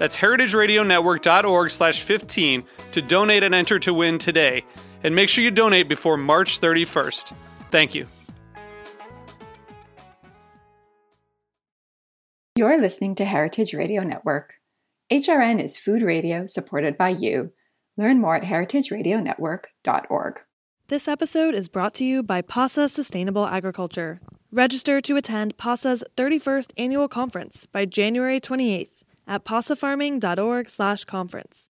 That's heritageradionetwork.org slash 15 to donate and enter to win today. And make sure you donate before March 31st. Thank you. You're listening to Heritage Radio Network. HRN is food radio supported by you. Learn more at heritageradionetwork.org. This episode is brought to you by PASA Sustainable Agriculture. Register to attend PASA's 31st annual conference by January 28th at pasafarming.org/conference.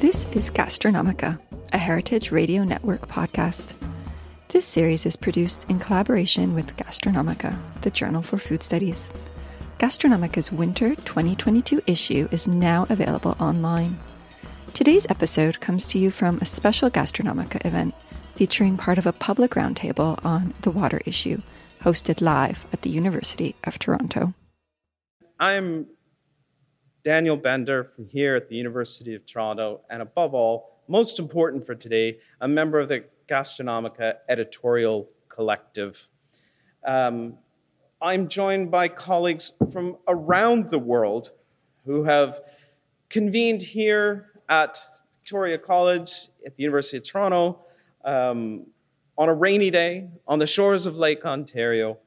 This is Gastronomica, a Heritage Radio Network podcast. This series is produced in collaboration with Gastronomica, the Journal for Food Studies. Gastronomica's winter 2022 issue is now available online. Today's episode comes to you from a special Gastronomica event featuring part of a public roundtable on the water issue, hosted live at the University of Toronto. I'm Daniel Bender from here at the University of Toronto, and above all, most important for today, a member of the Gastronomica editorial collective. Um, I'm joined by colleagues from around the world who have convened here at Victoria College at the University of Toronto um, on a rainy day on the shores of Lake Ontario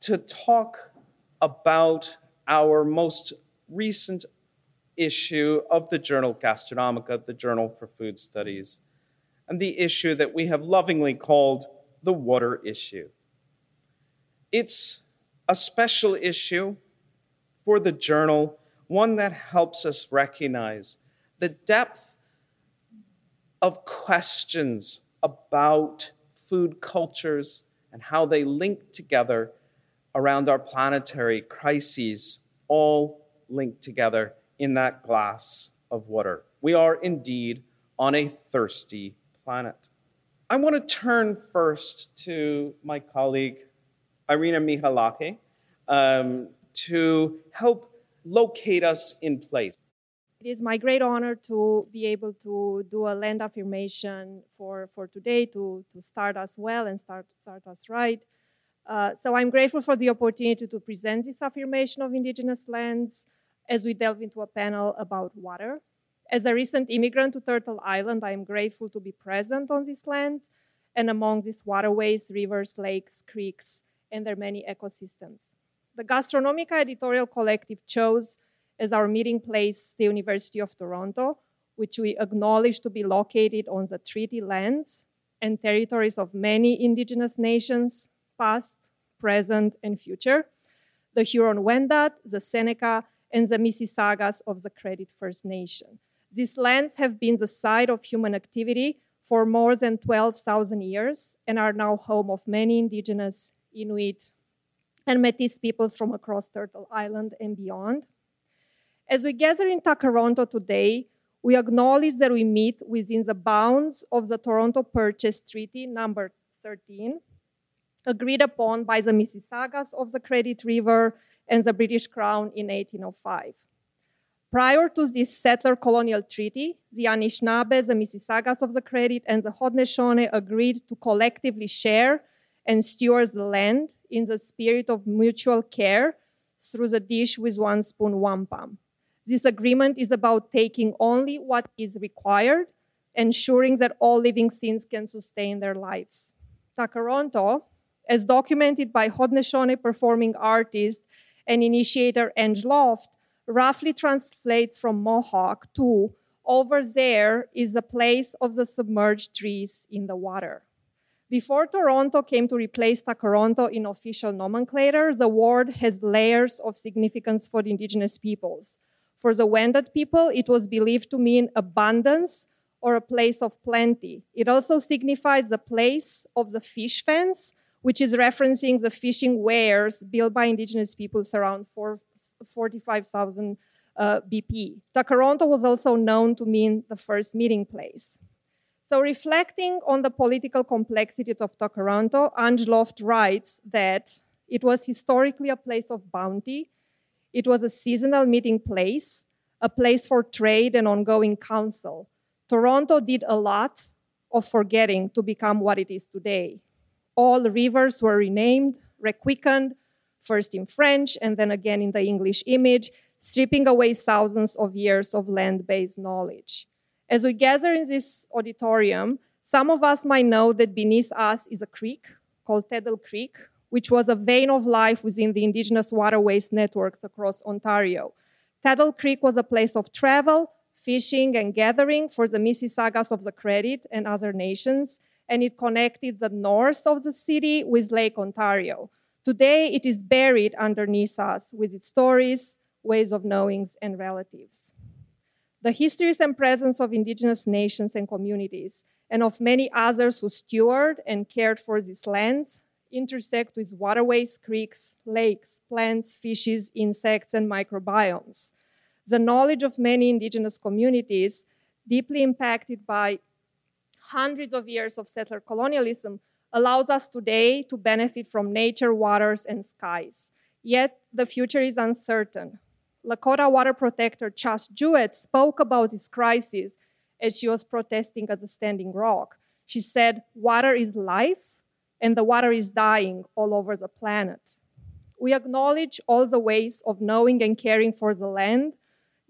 to talk about our most recent issue of the journal Gastronomica, the Journal for Food Studies and the issue that we have lovingly called the water issue. It's a special issue for the journal, one that helps us recognize the depth of questions about food cultures and how they link together around our planetary crises, all linked together in that glass of water. We are indeed on a thirsty planet. I want to turn first to my colleague, Irina Mihalache, um, to help locate us in place. It is my great honor to be able to do a land affirmation for, for today to, to start us well and start, start us right. Uh, so I'm grateful for the opportunity to present this affirmation of Indigenous lands as we delve into a panel about water. As a recent immigrant to Turtle Island, I am grateful to be present on these lands and among these waterways, rivers, lakes, creeks, and their many ecosystems. The Gastronomica Editorial Collective chose as our meeting place the University of Toronto, which we acknowledge to be located on the treaty lands and territories of many Indigenous nations, past, present, and future, the Huron-Wendat, the Seneca, and the Mississaugas of the Credit First Nation. These lands have been the site of human activity for more than 12,000 years and are now home of many indigenous Inuit and Métis peoples from across Turtle Island and beyond. As we gather in Takaronto today, we acknowledge that we meet within the bounds of the Toronto Purchase Treaty number 13, agreed upon by the Mississaugas of the Credit River and the British Crown in 1805. Prior to this settler colonial treaty, the Anishinaabe, the Mississaugas of the Credit, and the Haudenosaunee agreed to collectively share and steward the land in the spirit of mutual care through the dish with one spoon wampum. This agreement is about taking only what is required ensuring that all living things can sustain their lives. Takaronto, as documented by Haudenosaunee performing artist and initiator Ange Loft, roughly translates from Mohawk to over there is a place of the submerged trees in the water. Before Toronto came to replace Takaronto in official nomenclature, the word has layers of significance for indigenous peoples. For the Wendat people, it was believed to mean abundance or a place of plenty. It also signifies the place of the fish fence, which is referencing the fishing weirs built by indigenous peoples around 45,000 uh, BP. Takaronto was also known to mean the first meeting place. So, reflecting on the political complexities of Takaronto, Ange Loft writes that it was historically a place of bounty, it was a seasonal meeting place, a place for trade and ongoing council. Toronto did a lot of forgetting to become what it is today. All rivers were renamed, requickened, first in French and then again in the English image, stripping away thousands of years of land based knowledge. As we gather in this auditorium, some of us might know that beneath us is a creek called Taddle Creek, which was a vein of life within the Indigenous waterways networks across Ontario. Taddle Creek was a place of travel, fishing, and gathering for the Mississaugas of the Credit and other nations, and it connected the north of the city with Lake Ontario. Today, it is buried underneath us with its stories, ways of knowings, and relatives. The histories and presence of indigenous nations and communities, and of many others who steward and cared for these lands, intersect with waterways, creeks, lakes, plants, fishes, insects, and microbiomes. The knowledge of many indigenous communities, deeply impacted by hundreds of years of settler colonialism, allows us today to benefit from nature, waters, and skies. Yet the future is uncertain. Lakota water protector Chas Jewett spoke about this crisis as she was protesting at the Standing Rock. She said, Water is life, and the water is dying all over the planet. We acknowledge all the ways of knowing and caring for the land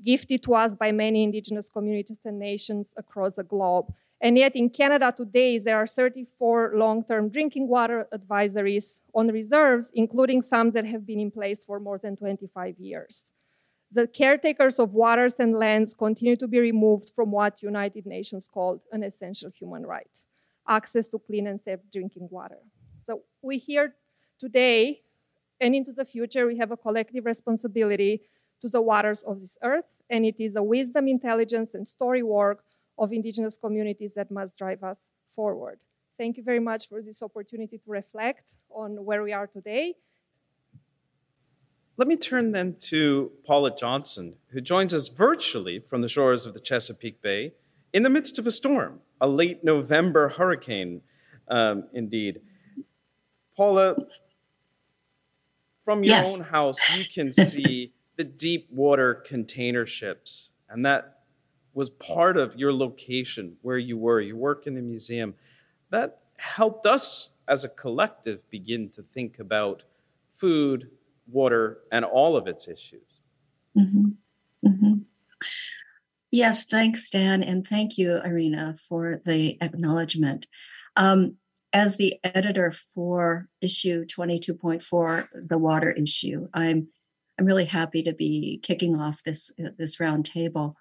gifted to us by many indigenous communities and nations across the globe. And yet, in Canada today, there are 34 long term drinking water advisories on reserves, including some that have been in place for more than 25 years the caretakers of waters and lands continue to be removed from what United Nations called an essential human right, access to clean and safe drinking water. So we here today and into the future, we have a collective responsibility to the waters of this earth, and it is a wisdom, intelligence, and story work of indigenous communities that must drive us forward. Thank you very much for this opportunity to reflect on where we are today let me turn then to Paula Johnson, who joins us virtually from the shores of the Chesapeake Bay in the midst of a storm, a late November hurricane, um, indeed. Paula, from your yes. own house, you can see the deep water container ships, and that was part of your location where you were. You work in the museum. That helped us as a collective begin to think about food water, and all of its issues. Mm-hmm. Mm-hmm. Yes, thanks, Dan, and thank you, Irina, for the acknowledgement. Um, as the editor for issue 22.4, the water issue, I'm I'm really happy to be kicking off this this round table.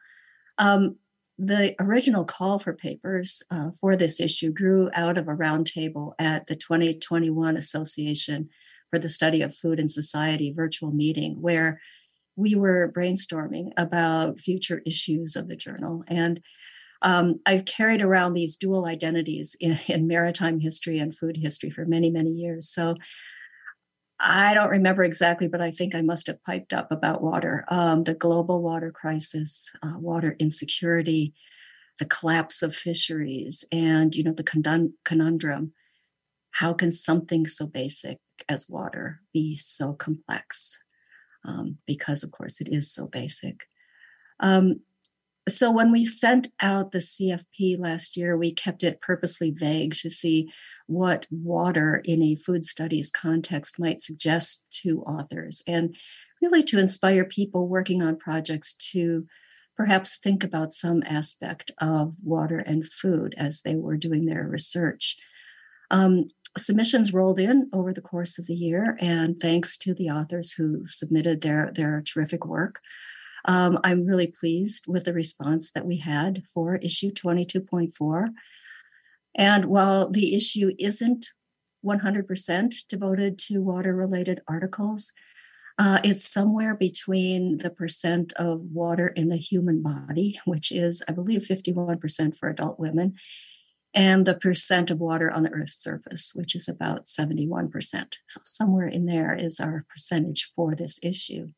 Um, the original call for papers uh, for this issue grew out of a roundtable at the 2021 Association for the Study of Food and Society virtual meeting where we were brainstorming about future issues of the journal. And um, I've carried around these dual identities in, in maritime history and food history for many, many years. So I don't remember exactly, but I think I must have piped up about water, um, the global water crisis, uh, water insecurity, the collapse of fisheries, and you know the conundrum: how can something so basic as water be so complex? Um, because, of course, it is so basic. Um, so, when we sent out the CFP last year, we kept it purposely vague to see what water in a food studies context might suggest to authors and really to inspire people working on projects to perhaps think about some aspect of water and food as they were doing their research. Um, submissions rolled in over the course of the year, and thanks to the authors who submitted their, their terrific work, um, I'm really pleased with the response that we had for issue 22.4. And while the issue isn't 100% devoted to water related articles, uh, it's somewhere between the percent of water in the human body, which is, I believe, 51% for adult women, and the percent of water on the Earth's surface, which is about 71%. So, somewhere in there is our percentage for this issue.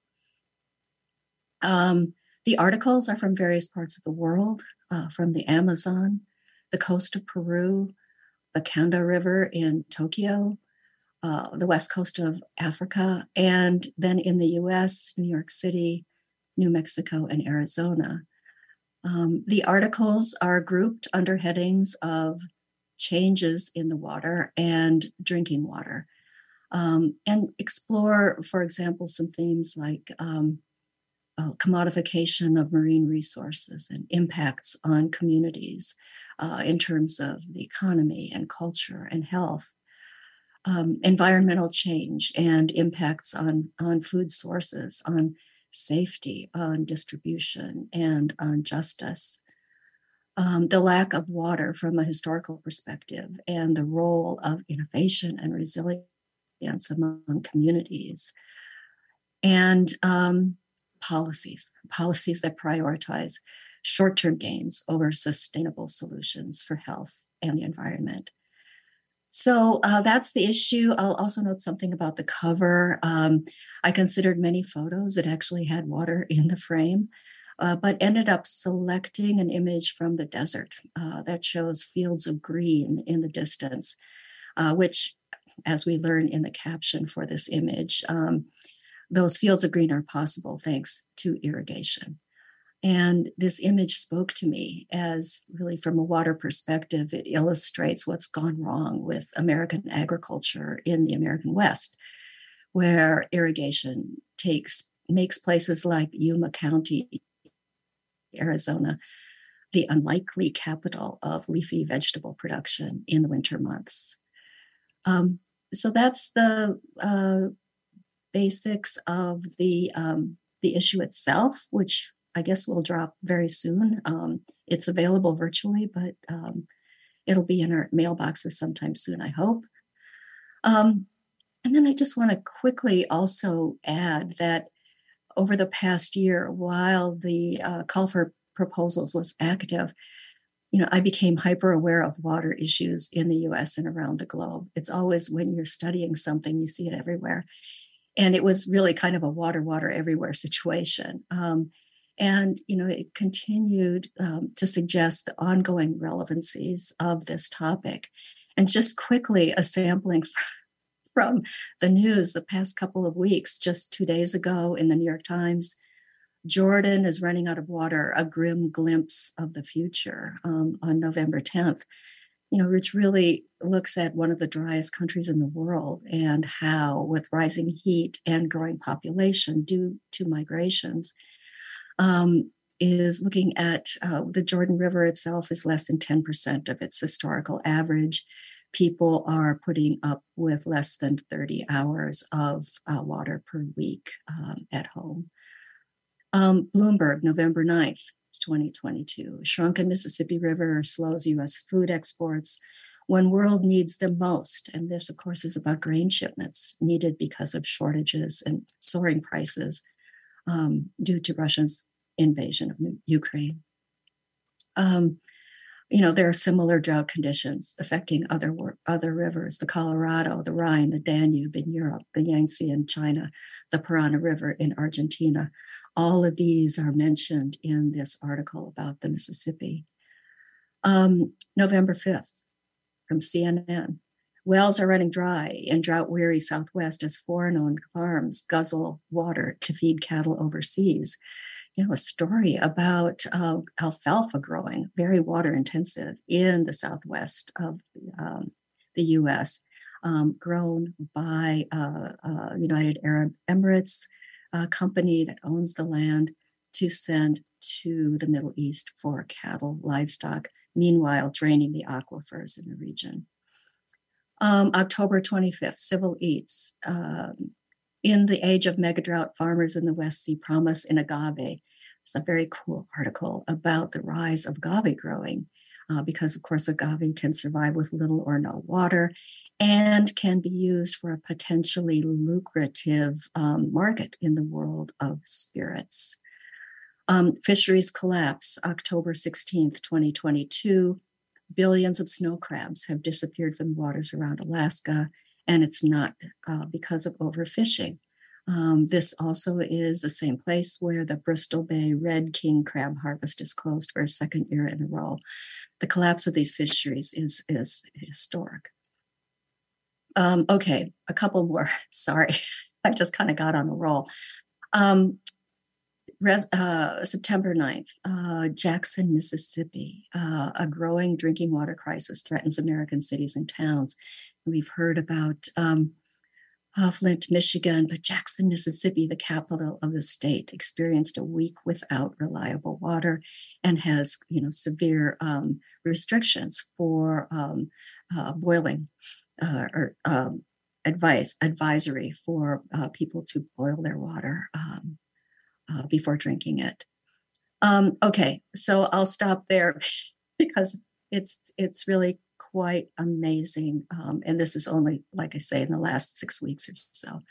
Um, the articles are from various parts of the world, uh, from the Amazon, the coast of Peru, the Kanda River in Tokyo, uh, the west coast of Africa, and then in the US, New York City, New Mexico, and Arizona. Um, the articles are grouped under headings of changes in the water and drinking water, um, and explore, for example, some themes like um, uh, commodification of marine resources and impacts on communities uh, in terms of the economy and culture and health. Um, environmental change and impacts on, on food sources, on safety, on distribution, and on justice. Um, the lack of water from a historical perspective, and the role of innovation and resilience among communities. And um, policies, policies that prioritize short term gains over sustainable solutions for health and the environment. So uh, that's the issue. I'll also note something about the cover. Um, I considered many photos that actually had water in the frame, uh, but ended up selecting an image from the desert uh, that shows fields of green in the distance, uh, which, as we learn in the caption for this image, um, those fields of green are possible thanks to irrigation. And this image spoke to me as really from a water perspective, it illustrates what's gone wrong with American agriculture in the American West, where irrigation takes makes places like Yuma County, Arizona, the unlikely capital of leafy vegetable production in the winter months. Um, so that's the uh, basics of the um, the issue itself, which I guess will drop very soon. Um, it's available virtually, but um, it'll be in our mailboxes sometime soon, I hope. Um, and then I just want to quickly also add that over the past year, while the uh, call for proposals was active, you know, I became hyper aware of water issues in the US and around the globe. It's always when you're studying something, you see it everywhere and it was really kind of a water water everywhere situation. Um, and you know it continued um, to suggest the ongoing relevancies of this topic. And just quickly a sampling from the news the past couple of weeks just two days ago in the new york times jordan is running out of water a grim glimpse of the future um, on november 10th you know, which really looks at one of the driest countries in the world and how, with rising heat and growing population due to migrations, um, is looking at uh, the Jordan River itself is less than 10% of its historical average. People are putting up with less than 30 hours of uh, water per week um, at home. Um, Bloomberg, November 9th, 2022. Shrunken Mississippi River slows U.S. food exports when world needs them most. And this, of course, is about grain shipments needed because of shortages and soaring prices um, due to Russia's invasion of Ukraine. Um, you know, there are similar drought conditions affecting other other rivers, the Colorado, the Rhine, the Danube in Europe, the Yangtze in China, the Parana River in Argentina. All of these are mentioned in this article about the Mississippi. Um, November 5th from CNN. Wells are running dry in drought weary Southwest as foreign owned farms guzzle water to feed cattle overseas. You know, a story about uh, alfalfa growing, very water intensive in the Southwest of um, the US, um, grown by uh, uh, United Arab Emirates, a company that owns the land to send to the Middle East for cattle, livestock, meanwhile draining the aquifers in the region. Um, October 25th, Civil Eats. Um, in the age of mega drought, farmers in the West see promise in agave. It's a very cool article about the rise of agave growing, uh, because of course agave can survive with little or no water, and can be used for a potentially lucrative um, market in the world of spirits. Um, fisheries collapse, October 16th, 2022. Billions of snow crabs have disappeared from waters around Alaska, and it's not uh, because of overfishing. Um, this also is the same place where the Bristol Bay red king crab harvest is closed for a second year in a row. The collapse of these fisheries is, is historic. Um, okay, a couple more. Sorry, I just kind of got on a roll. Um, res, uh, September 9th, uh, Jackson, Mississippi. Uh, a growing drinking water crisis threatens American cities and towns. We've heard about um, uh, Flint, Michigan, but Jackson, Mississippi, the capital of the state, experienced a week without reliable water and has, you know, severe um, restrictions for um, uh, boiling uh, or um, advice advisory for uh, people to boil their water um, uh, before drinking it. Um, okay, so I'll stop there because it's it's really quite amazing, um, and this is only like I say in the last six weeks or so.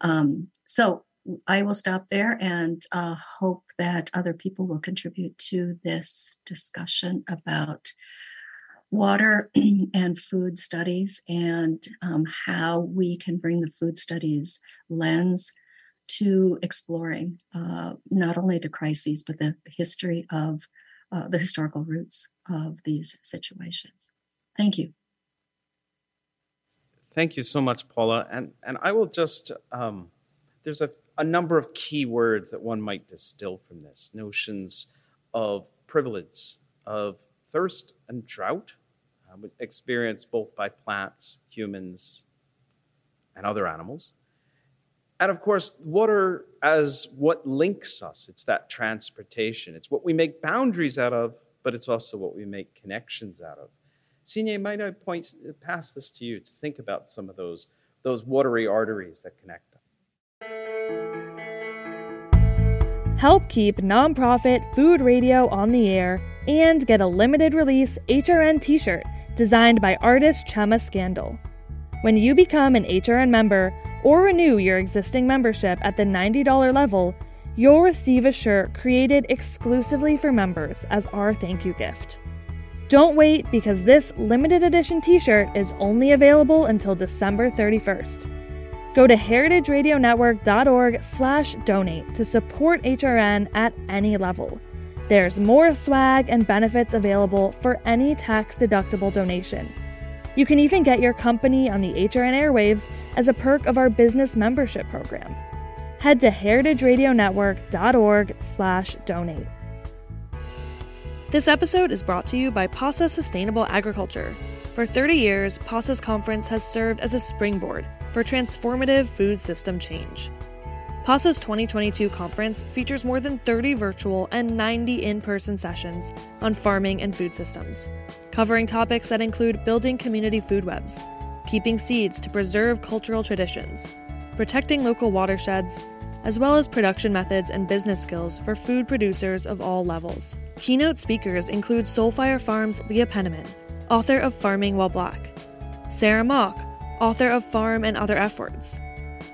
Um, so I will stop there and uh, hope that other people will contribute to this discussion about water and food studies and um, how we can bring the food studies lens to exploring uh, not only the crises but the history of uh, the historical roots of these situations. Thank you. Thank you so much, Paula. And and I will just um, there's a, a number of key words that one might distill from this notions of privilege, of thirst and drought, uh, experienced both by plants, humans, and other animals. And of course, water as what links us. It's that transportation. It's what we make boundaries out of, but it's also what we make connections out of. Signe, might I point, pass this to you to think about some of those, those watery arteries that connect us? Help keep nonprofit food radio on the air and get a limited release HRN t shirt designed by artist Chema Scandal. When you become an HRN member or renew your existing membership at the $90 level, you'll receive a shirt created exclusively for members as our thank you gift. Don't wait because this limited edition t shirt is only available until December 31st. Go to heritageradionetwork.org slash donate to support HRN at any level. There's more swag and benefits available for any tax deductible donation. You can even get your company on the HRN airwaves as a perk of our business membership program. Head to heritageradionetwork.org/donate. This episode is brought to you by PASA Sustainable Agriculture. For 30 years, PASA's conference has served as a springboard for transformative food system change. PASA's 2022 conference features more than 30 virtual and 90 in person sessions on farming and food systems, covering topics that include building community food webs, keeping seeds to preserve cultural traditions, protecting local watersheds, as well as production methods and business skills for food producers of all levels. Keynote speakers include Soulfire Farms' Leah Penniman, author of Farming While Black, Sarah Mock, author of Farm and Other F Words,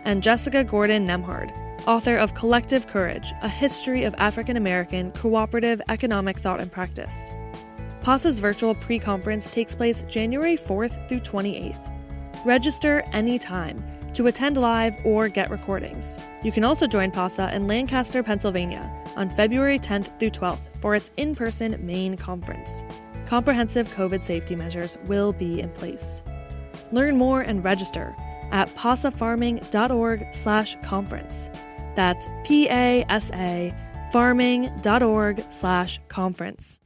and Jessica Gordon Nembhard, author of Collective Courage A History of African American Cooperative Economic Thought and Practice. PASA's virtual pre conference takes place January 4th through 28th. Register anytime to attend live or get recordings. You can also join PASA in Lancaster, Pennsylvania on February 10th through 12th for its in person main conference. Comprehensive COVID safety measures will be in place. Learn more and register at pasafarming.org slash conference. That's P-A-S-A farming.org slash conference.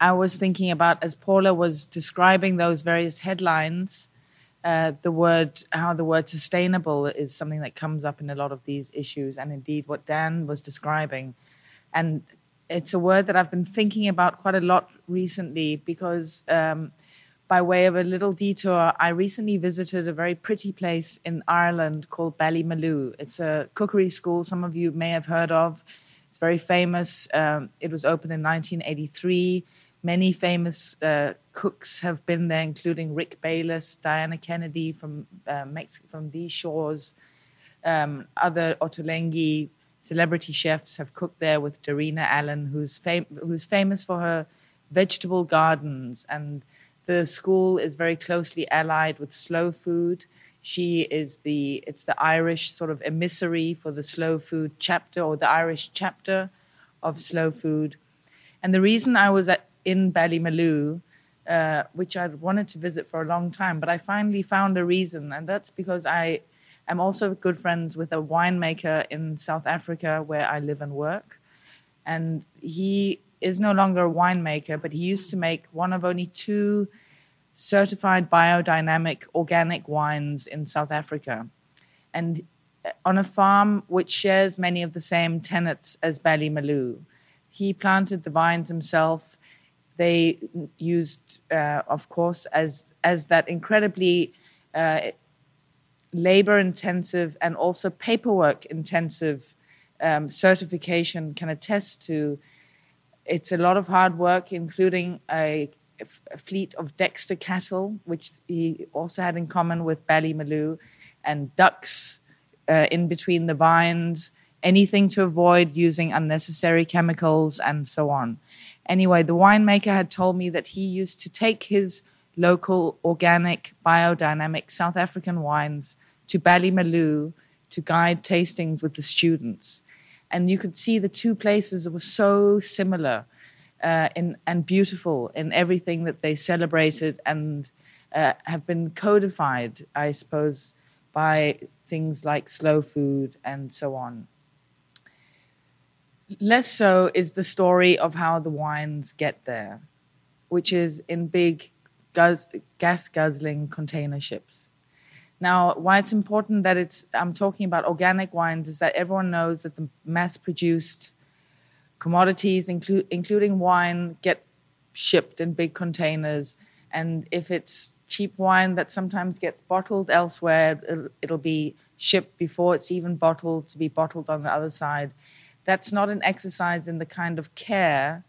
I was thinking about as Paula was describing those various headlines, uh, the word how the word sustainable is something that comes up in a lot of these issues, and indeed what Dan was describing. And it's a word that I've been thinking about quite a lot recently because, um, by way of a little detour, I recently visited a very pretty place in Ireland called Ballymaloe. It's a cookery school some of you may have heard of. It's very famous. Um, it was opened in 1983. Many famous uh, cooks have been there, including Rick Bayless, Diana Kennedy from uh, Mexico, from these shores. Um, other Ottolenghi celebrity chefs have cooked there with Darina Allen, who's, fam- who's famous for her vegetable gardens. And the school is very closely allied with Slow Food. She is the, it's the Irish sort of emissary for the Slow Food chapter or the Irish chapter of Slow Food. And the reason I was at, in Ballymaloe, uh, which I'd wanted to visit for a long time, but I finally found a reason, and that's because I I'm also good friends with a winemaker in South Africa where I live and work. And he is no longer a winemaker, but he used to make one of only two certified biodynamic organic wines in South Africa. And on a farm which shares many of the same tenets as Ballymaloe. He planted the vines himself. They used, uh, of course, as as that incredibly uh, labor intensive and also paperwork intensive um, certification can attest to. It's a lot of hard work, including a, a fleet of Dexter cattle, which he also had in common with Ballymaloe, and ducks uh, in between the vines, anything to avoid using unnecessary chemicals, and so on. Anyway, the winemaker had told me that he used to take his local, organic, biodynamic South African wines to Ballymaloe to guide tastings with the students. And you could see the two places were so similar uh, in, and beautiful in everything that they celebrated and uh, have been codified, I suppose, by things like slow food and so on. Less so is the story of how the wines get there, which is in big gas guzzling container ships. Now, why it's important that it's I'm talking about organic wines is that everyone knows that the mass-produced commodities, inclu- including wine, get shipped in big containers. And if it's cheap wine that sometimes gets bottled elsewhere, it'll, it'll be shipped before it's even bottled to be bottled on the other side. That's not an exercise in the kind of care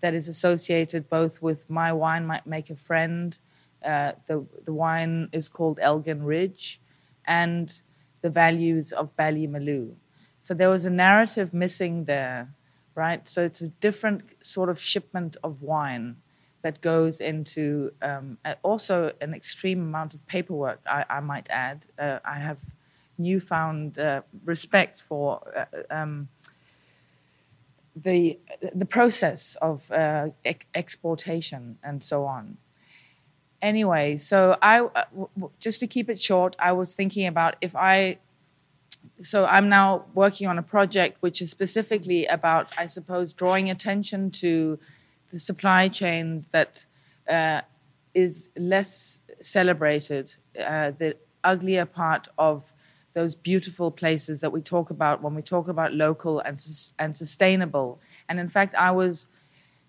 that is associated both with my wine might make a friend uh, the, the wine is called Elgin Ridge, and the values of Ballymaloe. So there was a narrative missing there, right? So it's a different sort of shipment of wine that goes into um, also an extreme amount of paperwork, I, I might add. Uh, I have newfound uh, respect for uh, um, the, the process of uh, exportation and so on anyway, so I uh, just to keep it short, I was thinking about if I. So I'm now working on a project which is specifically about, I suppose, drawing attention to the supply chain that uh, is less celebrated, uh, the uglier part of those beautiful places that we talk about when we talk about local and, and sustainable. And in fact, I was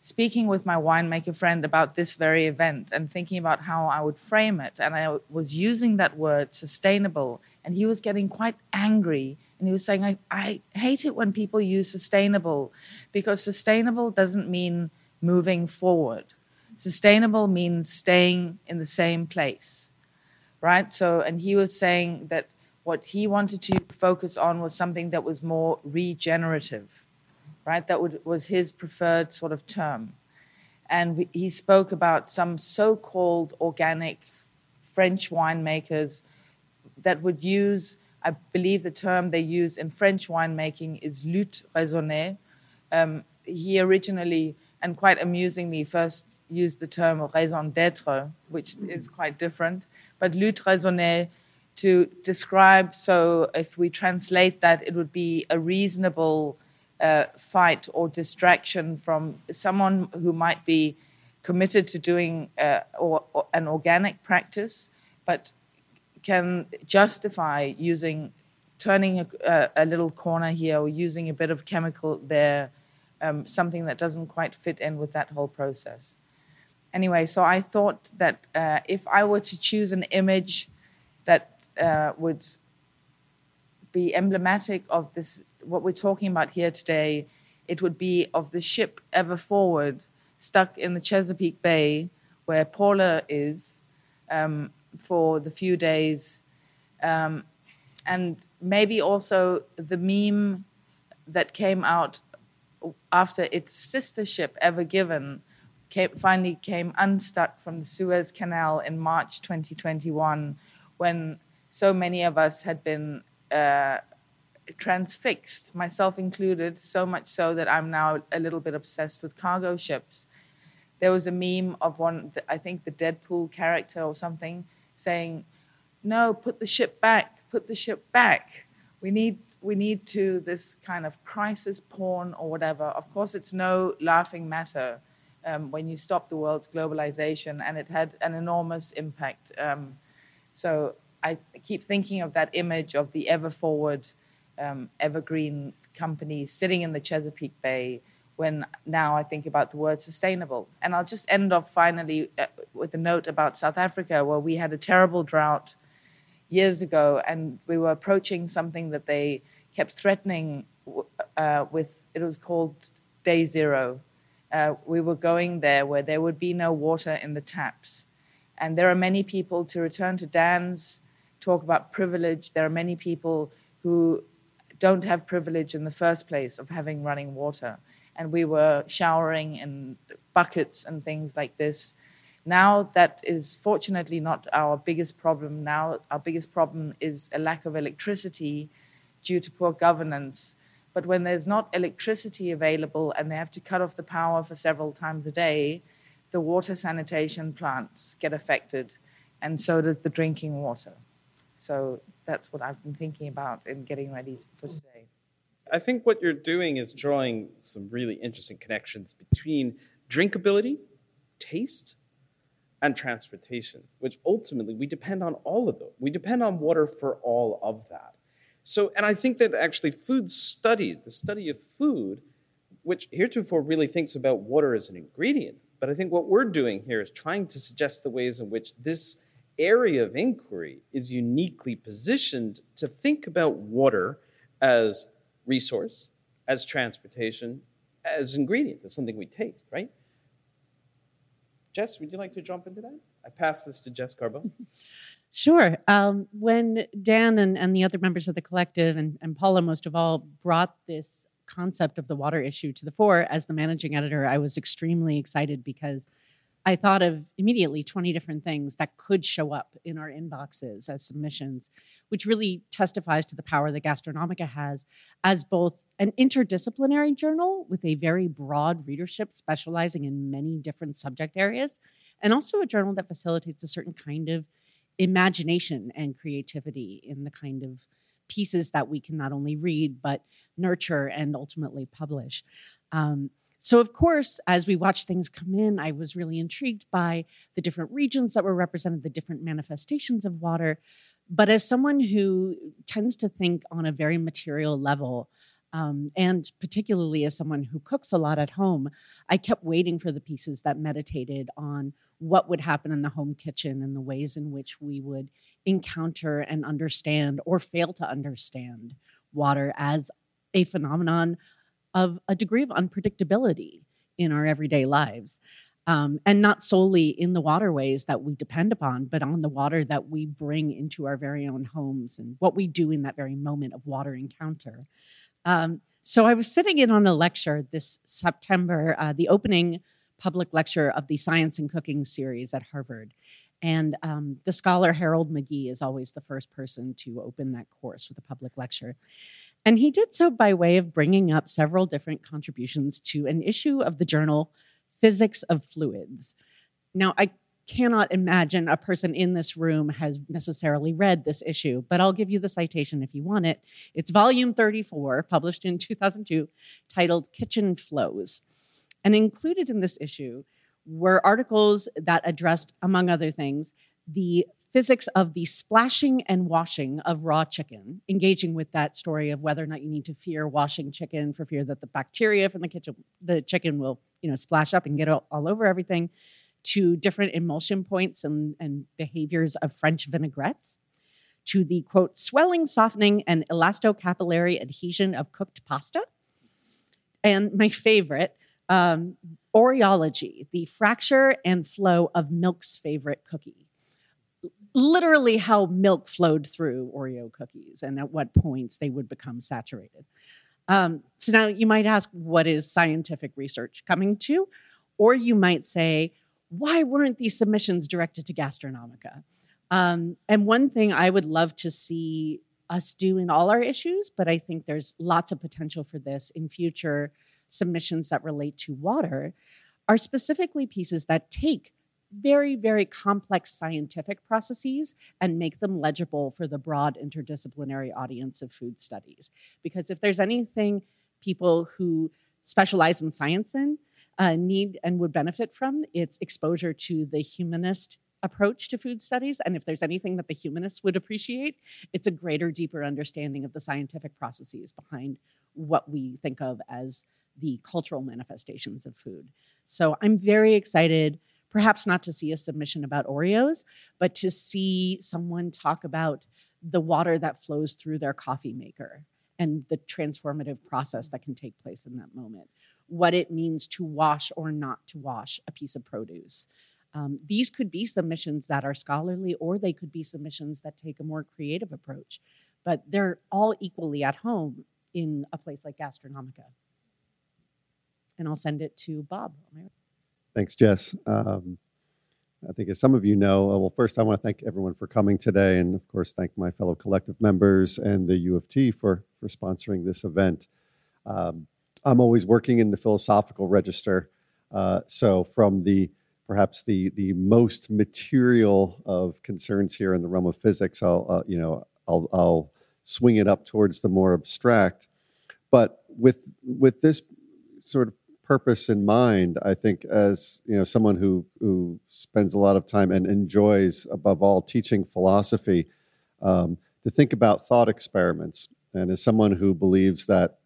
speaking with my winemaker friend about this very event and thinking about how I would frame it. And I was using that word sustainable, and he was getting quite angry. And he was saying, I, I hate it when people use sustainable because sustainable doesn't mean moving forward. Sustainable means staying in the same place, right? So, and he was saying that what he wanted to focus on was something that was more regenerative right? That would, was his preferred sort of term. And he spoke about some so called organic French winemakers that would use, I believe the term they use in French winemaking is lutte raisonnée. Um, he originally, and quite amusingly, first used the term raison d'etre, which is quite different. But lutte raisonnée to describe, so if we translate that, it would be a reasonable uh, fight or distraction from someone who might be committed to doing uh, or, or an organic practice, but can justify using turning a, a, little corner here or using a bit of chemical there um, something that doesn't quite fit in with that whole process. Anyway, so I thought that uh, if I were to choose an image that uh, would be emblematic of this, what we're talking about here today, it would be of the ship Ever Forward stuck in the Chesapeake Bay where Paula is um, for the few days. Um, and maybe also the meme that came out after its sister ship, Ever Given, came, finally came unstuck from the Suez Canal in March 2021, when so many of us had been uh, transfixed, myself included, so much so that I'm now a little bit obsessed with cargo ships. There was a meme of one, I think the Deadpool character or something, saying, No, put the ship back, put the ship back. We need we need to this kind of crisis porn or whatever. Of course, it's no laughing matter um, when you stop the world's globalization, and it had an enormous impact. Um, so I keep thinking of that image of the ever forward, um, evergreen company sitting in the Chesapeake Bay. When now I think about the word sustainable, and I'll just end off finally uh, with a note about South Africa, where we had a terrible drought years ago, and we were approaching something that they kept threatening uh, with. It was called Day Zero. Uh, we were going there where there would be no water in the taps, and there are many people. To return to Dan's talk about privilege, there are many people who don't have privilege in the first place of having running water, and we were showering in buckets and things like this now, that is fortunately not our biggest problem. Now, our biggest problem is a lack of electricity due to poor governance. But when there's not electricity available and they have to cut off the power for several times a day, the water sanitation plants get affected, and so does the drinking water. So that's what I've been thinking about in getting ready for today. I think what you're doing is drawing some really interesting connections between drinkability, taste, and transportation, which ultimately we depend on all of them. We depend on water for all of that. So, and I think that actually food studies, the study of food, which heretofore really thinks about water as an ingredient, but I think what we're doing here is trying to suggest the ways in which this area of inquiry is uniquely positioned to think about water as resource, as transportation, as ingredient, as something we taste, right? Jess, would you like to jump into that? I pass this to Jess Carbone. Sure. Um, when Dan and, and the other members of the collective, and, and Paula most of all, brought this concept of the water issue to the fore as the managing editor, I was extremely excited because I thought of immediately 20 different things that could show up in our inboxes as submissions, which really testifies to the power that Gastronomica has as both an interdisciplinary journal with a very broad readership specializing in many different subject areas, and also a journal that facilitates a certain kind of imagination and creativity in the kind of pieces that we can not only read, but nurture and ultimately publish. Um, so, of course, as we watched things come in, I was really intrigued by the different regions that were represented, the different manifestations of water. But as someone who tends to think on a very material level, um, and particularly as someone who cooks a lot at home, I kept waiting for the pieces that meditated on what would happen in the home kitchen and the ways in which we would encounter and understand or fail to understand water as a phenomenon of a degree of unpredictability in our everyday lives. Um, and not solely in the waterways that we depend upon, but on the water that we bring into our very own homes and what we do in that very moment of water encounter. Um, so I was sitting in on a lecture this September, uh, the opening public lecture of the Science and Cooking series at Harvard. And um, the scholar Harold McGee is always the first person to open that course with a public lecture. And he did so by way of bringing up several different contributions to an issue of the journal Physics of Fluids. Now, I cannot imagine a person in this room has necessarily read this issue, but I'll give you the citation if you want it. It's volume 34, published in 2002, titled Kitchen Flows. And included in this issue were articles that addressed, among other things, the physics of the splashing and washing of raw chicken, engaging with that story of whether or not you need to fear washing chicken for fear that the bacteria from the kitchen, the chicken will, you know, splash up and get all, over everything, to different emulsion points and, and behaviors of French vinaigrettes, to the quote, swelling, softening, and elastocapillary adhesion of cooked pasta. And my favorite, um, Oreology, the fracture and flow of milk's favorite cookie literally how milk flowed through Oreo cookies and at what points they would become saturated. Um, so now you might ask, what is scientific research coming to? Or you might say, why weren't these submissions directed to Gastronomica? Um, and one thing I would love to see us do in all our issues, but I think there's lots of potential for this in future submissions that relate to water, are specifically pieces that take very, very complex scientific processes and make them legible for the broad interdisciplinary audience of food studies. Because if there's anything people who specialize in science in uh, need and would benefit from, it's exposure to the humanist approach to food studies. And if there's anything that the humanists would appreciate, it's a greater, deeper understanding of the scientific processes behind what we think of as the cultural manifestations of food. So I'm very excited perhaps not to see a submission about Oreos, but to see someone talk about the water that flows through their coffee maker and the transformative process that can take place in that moment, what it means to wash or not to wash a piece of produce. Um, these could be submissions that are scholarly, or they could be submissions that take a more creative approach, but they're all equally at home in a place like Gastronomica. And I'll send it to Bob. Thanks, Jess. Um, I think, as some of you know, uh, well, first I want to thank everyone for coming today, and of course, thank my fellow collective members and the U of T for for sponsoring this event. Um, I'm always working in the philosophical register, uh, so from the perhaps the the most material of concerns here in the realm of physics, I'll uh, you know I'll, I'll swing it up towards the more abstract. But with with this sort of purpose in mind, I think, as you know, someone who who spends a lot of time and enjoys, above all, teaching philosophy, um, to think about thought experiments, and as someone who believes that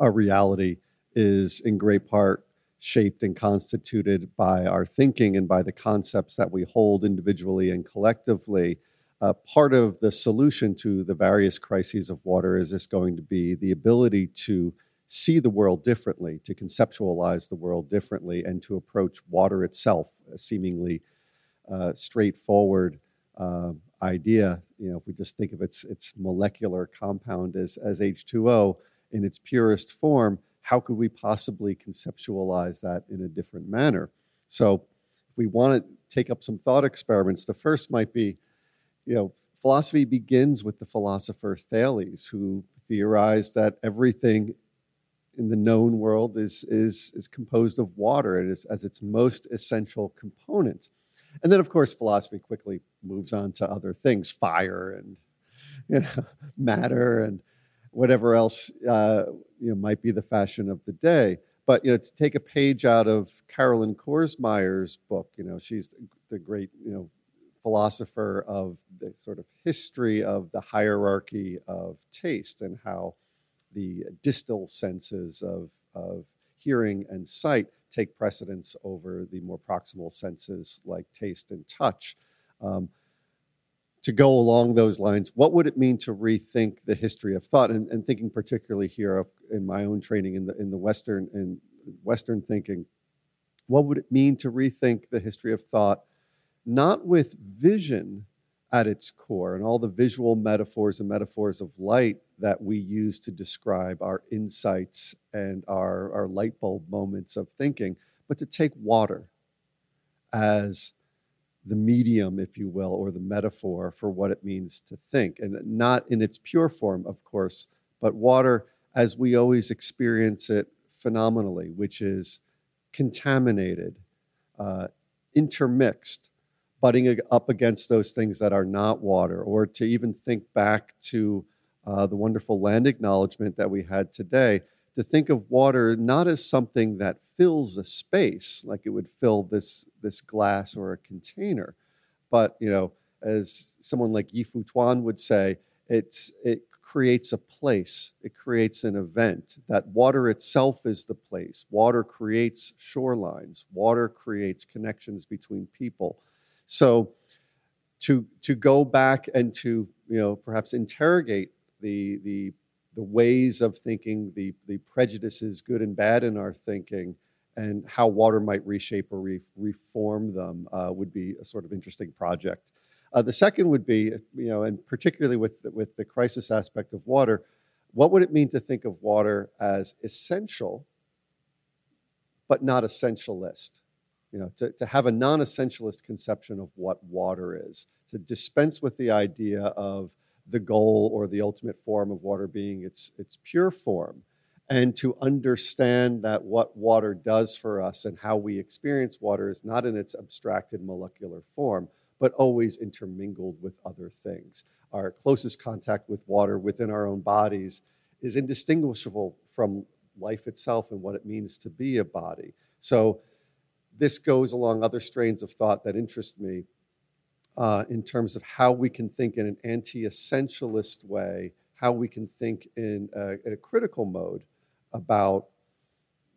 our reality is in great part shaped and constituted by our thinking and by the concepts that we hold individually and collectively. Uh, part of the solution to the various crises of water is just going to be the ability to see the world differently, to conceptualize the world differently, and to approach water itself, a seemingly uh, straightforward uh, idea. You know, if we just think of its its molecular compound as as H2O in its purest form, how could we possibly conceptualize that in a different manner? So, if we want to take up some thought experiments, the first might be, you know, philosophy begins with the philosopher Thales, who theorized that everything in the known world is, is, is composed of water as, as its most essential component. And then, of course, philosophy quickly moves on to other things fire and you know, matter and whatever else uh, you know, might be the fashion of the day. But you know, to take a page out of Carolyn Korsmeyer's book, you know, she's the great you know philosopher of the sort of history of the hierarchy of taste and how the distal senses of, of hearing and sight take precedence over the more proximal senses like taste and touch. Um, to go along those lines, what would it mean to rethink the history of thought? And, and thinking particularly here of, in my own training in the in the Western in Western thinking, what would it mean to rethink the history of thought, not with vision at its core and all the visual metaphors and metaphors of light that we use to describe our insights and our, our light bulb moments of thinking, but to take water as the medium, if you will, or the metaphor for what it means to think. And not in its pure form, of course, but water as we always experience it phenomenally, which is contaminated, uh, intermixed, butting up against those things that are not water, or to even think back to uh, the wonderful land acknowledgement that we had today, to think of water not as something that fills a space like it would fill this, this glass or a container, but you know, as someone like Yi-Fu Tuan would say, it's, it creates a place, it creates an event, that water itself is the place. Water creates shorelines, water creates connections between people. So to, to go back and to you know, perhaps interrogate the, the, the ways of thinking, the, the prejudices, good and bad in our thinking, and how water might reshape or re- reform them uh, would be a sort of interesting project. Uh, the second would be, you know, and particularly with the, with the crisis aspect of water, what would it mean to think of water as essential, but not essentialist? You know, to, to have a non-essentialist conception of what water is, to dispense with the idea of the goal or the ultimate form of water being its its pure form, and to understand that what water does for us and how we experience water is not in its abstracted molecular form, but always intermingled with other things. Our closest contact with water within our own bodies is indistinguishable from life itself and what it means to be a body. So, this goes along other strains of thought that interest me uh, in terms of how we can think in an anti essentialist way, how we can think in a, in a critical mode about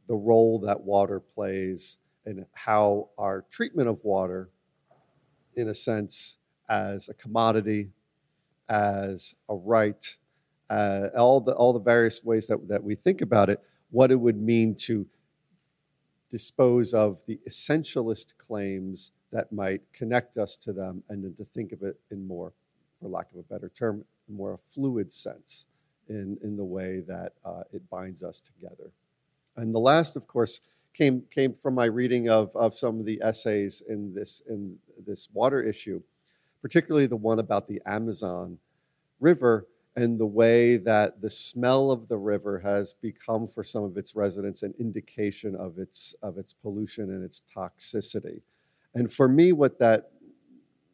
the role that water plays and how our treatment of water in a sense, as a commodity, as a right, uh, all the all the various ways that, that we think about it, what it would mean to dispose of the essentialist claims that might connect us to them, and then to think of it in more, for lack of a better term, more a fluid sense in, in the way that uh, it binds us together. And the last, of course, came came from my reading of, of some of the essays in this in this water issue, particularly the one about the Amazon River and the way that the smell of the river has become for some of its residents an indication of its of its pollution and its toxicity. And for me, what that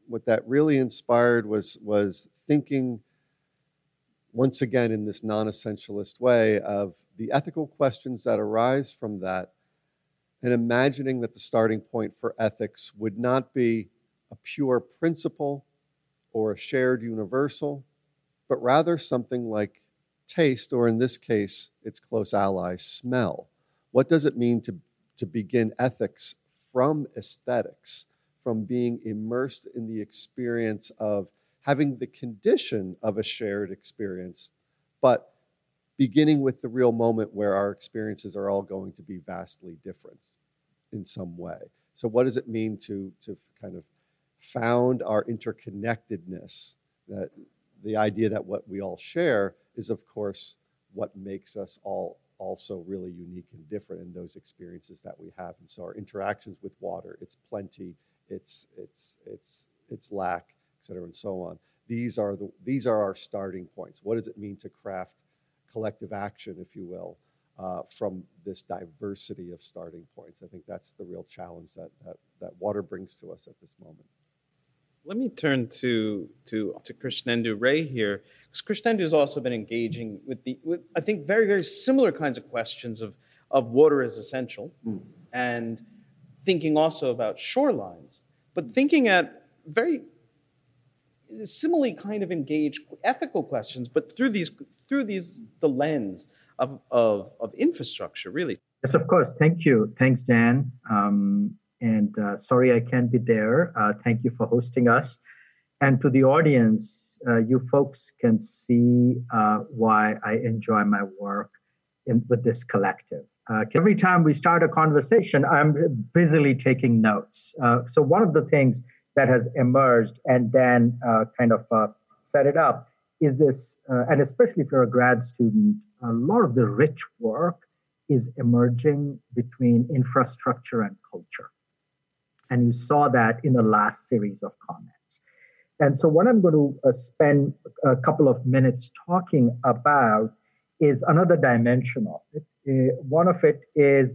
what that really inspired was was thinking once again in this non-essentialist way of the ethical questions that arise from that and imagining that the starting point for ethics would not be a pure principle or a shared universal, but rather something like taste, or in this case, its close ally, smell. What does it mean to, to begin ethics from aesthetics, from being immersed in the experience of having the condition of a shared experience, but beginning with the real moment where our experiences are all going to be vastly different in some way. So, what does it mean to, to kind of found our interconnectedness? That the idea that what we all share is, of course, what makes us all also really unique and different in those experiences that we have. And so, our interactions with water, its plenty, its its its its lack, et cetera, and so on. These are the these are our starting points. What does it mean to craft collective action, if you will, uh, from this diversity of starting points. I think that's the real challenge that, that, that water brings to us at this moment. Let me turn to to to Krishnendu Ray here, because Krishnendu has also been engaging with the with I think very very similar kinds of questions of of water as essential, mm. and thinking also about shorelines, but thinking at very similarly kind of engaged ethical questions, but through these through these the lens of, of, of infrastructure, really. Yes, of course. Thank you. Thanks, Dan. Um, and uh, sorry I can't be there. Uh, thank you for hosting us. And to the audience, uh, you folks can see uh, why I enjoy my work in, with this collective. Uh, every time we start a conversation, I'm busily taking notes. So, one of the things that has emerged and Dan kind of set it up is this, and especially if you're a grad student, a lot of the rich work is emerging between infrastructure and culture. And you saw that in the last series of comments. And so, what I'm going to uh, spend a couple of minutes talking about is another dimension of it. Uh, one of it is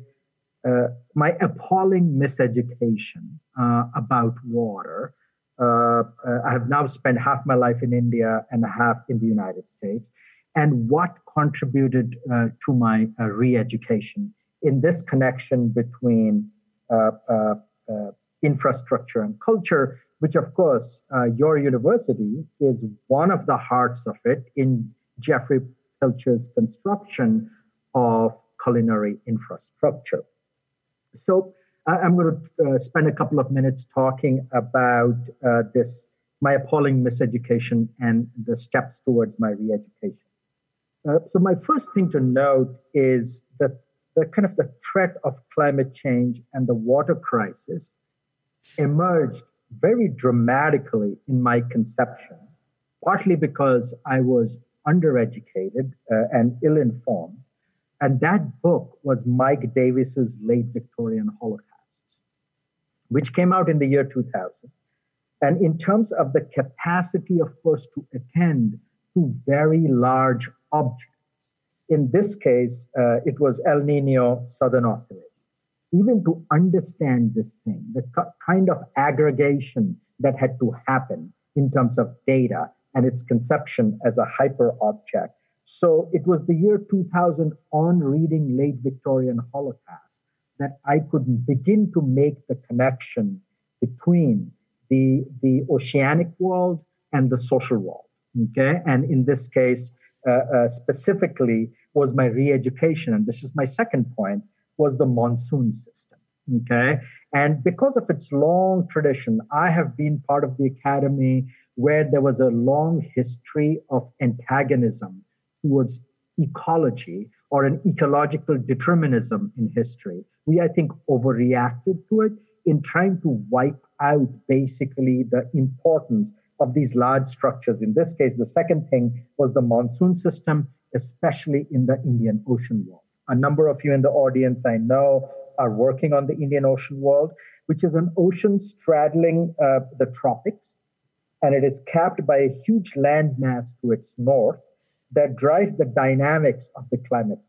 uh, my appalling miseducation uh, about water. Uh, uh, I have now spent half my life in India and half in the United States and what contributed to my uh, re-education in this connection between uh, uh, uh infrastructure and culture, which, of course, uh, your university is one of the hearts of it in Jeffrey Pilcher's construction of culinary infrastructure. So, I'm going to uh, spend a couple of minutes talking about uh, this my appalling miseducation and the steps towards my re-education. Uh, so my first thing to note is that the kind of the threat of climate change and the water crisis emerged very dramatically in my conception, partly because I was undereducated uh, and ill-informed, and that book was Mike Davis's Late Victorian Holocausts, which came out in the year 2000. And in terms of the capacity, of course, to attend to very large objects, in this case, uh, it was El Nino Southern Oscillation. Even to understand this thing, the kind of aggregation that had to happen in terms of data and its conception as a hyper object. So it was the year 2000 on reading late Victorian Holocaust that I could begin to make the connection between the, the oceanic world and the social world. Okay. And in this case, uh, uh, specifically, was my re education. And this is my second point was the monsoon system. Okay. And because of its long tradition, I have been part of the academy where there was a long history of antagonism towards ecology or an ecological determinism in history. We, I think, overreacted to it in trying to wipe out basically the importance of these large structures. In this case, the second thing was the monsoon system, especially in the Indian Ocean world. A number of you in the audience I know are working on the Indian Ocean world, which is an ocean straddling uh, the tropics, and it is capped by a huge landmass to its north that drives the dynamics of the climate.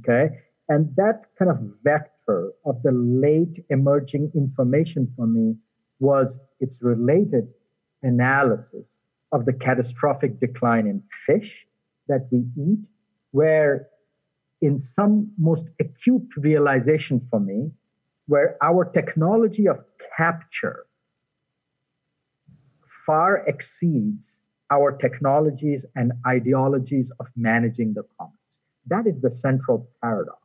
Okay, and that kind of vector of the late emerging information for me was its related analysis of the catastrophic decline in fish that we eat, where in some most acute realization for me, where our technology of capture far exceeds our technologies and ideologies of managing the commons. That is the central paradox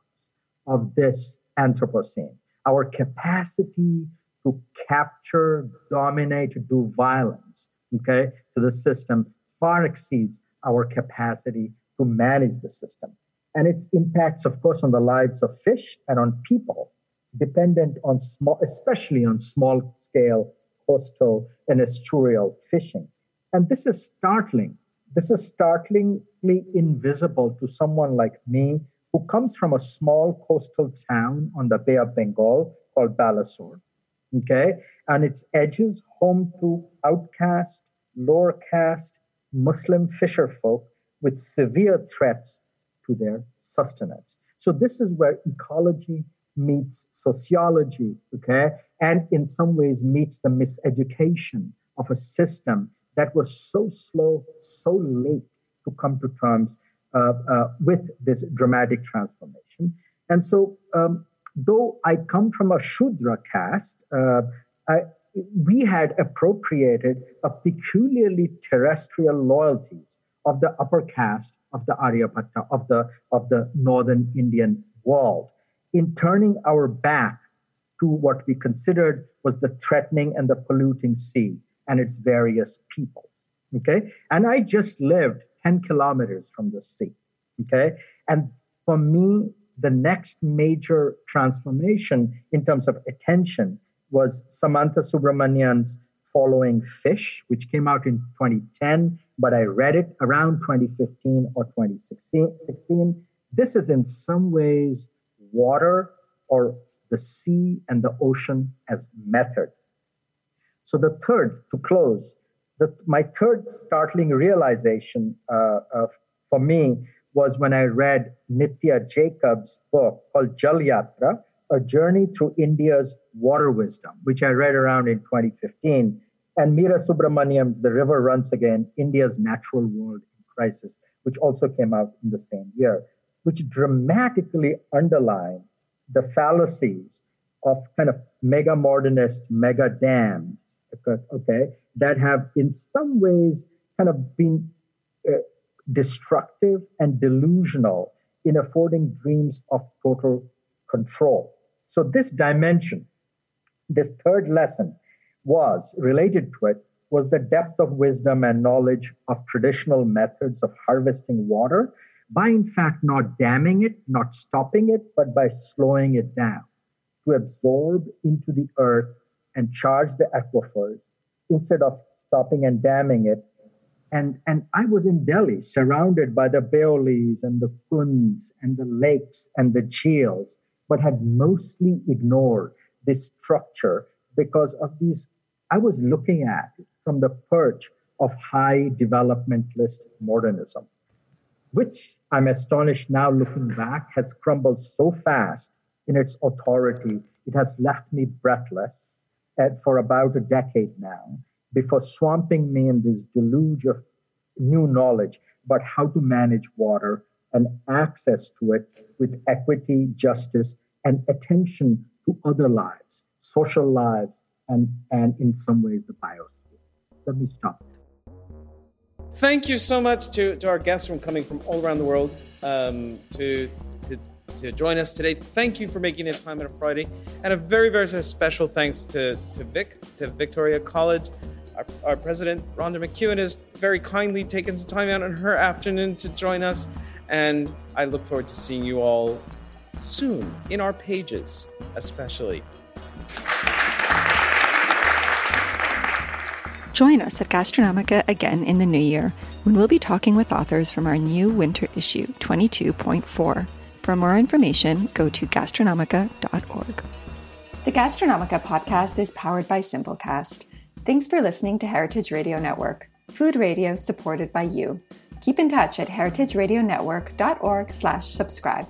of this Anthropocene. Our capacity to capture, dominate, do violence, okay, to the system far exceeds our capacity to manage the system. And its impacts, of course, on the lives of fish and on people, dependent on small, especially on small scale coastal and estuarial fishing. And this is startling. This is startlingly invisible to someone like me who comes from a small coastal town on the Bay of Bengal called Balasore. Okay. And its edges home to outcast, lower caste Muslim fisher folk with severe threats to their sustenance. So this is where ecology meets sociology, okay, and in some ways meets the miseducation of a system that was so slow, so late to come to terms uh, uh, with this dramatic transformation. And so, um, though I come from a Shudra caste, uh, I, we had appropriated a peculiarly terrestrial loyalties of the upper caste of the Aryavarta, of the, of the northern Indian world, in turning our back to what we considered was the threatening and the polluting sea and its various peoples. Okay. And I just lived 10 kilometers from the sea. Okay. And for me, the next major transformation in terms of attention was Samanth Subramanian's Following Fish, which came out in 2010, but I read it around 2015 or 2016. This is in some ways water or the sea and the ocean as method. So the third, to close, the, my third startling realization uh, uh, for me was when I read Nitya Jacob's book called Jal Yatra, A Journey Through India's Water Wisdom, which I read around in 2015, and Meera Subramanian's The River Runs Again, India's Natural World in Crisis, which also came out in the same year, which dramatically underline the fallacies of kind of mega modernist mega dams, okay, that have in some ways kind of been uh, destructive and delusional in affording dreams of total control. So, this dimension, this third lesson, was related to it was the depth of wisdom and knowledge of traditional methods of harvesting water by, in fact, not damming it, not stopping it, but by slowing it down to absorb into the earth and charge the aquifers instead of stopping and damming it. And, and I was in Delhi, surrounded by the Baolis and the Kunds and the lakes and the Jheels, but had mostly ignored this structure because of these. I was looking at from the perch of high developmentalist modernism, which I'm astonished now looking back has crumbled so fast in its authority, it has left me breathless eh, for about a decade now before swamping me in this deluge of new knowledge about how to manage water and access to it with equity, justice, and attention to other lives, social lives, and, and in some ways the biosphere let me stop. Thank you so much to, to our guests from coming from all around the world um, to, to, to join us today. Thank you for making it time on a Friday. And a very, very special thanks to, to Vic, to Victoria College. Our, our president, Rhonda McEwen, has very kindly taken some time out on her afternoon to join us. And I look forward to seeing you all soon in our pages, especially. Join us at Gastronomica again in the new year when we'll be talking with authors from our new winter issue 22.4. For more information, go to gastronomica.org. The Gastronomica podcast is powered by Simplecast. Thanks for listening to Heritage Radio Network, food radio supported by you. Keep in touch at heritageradionetwork.org/subscribe.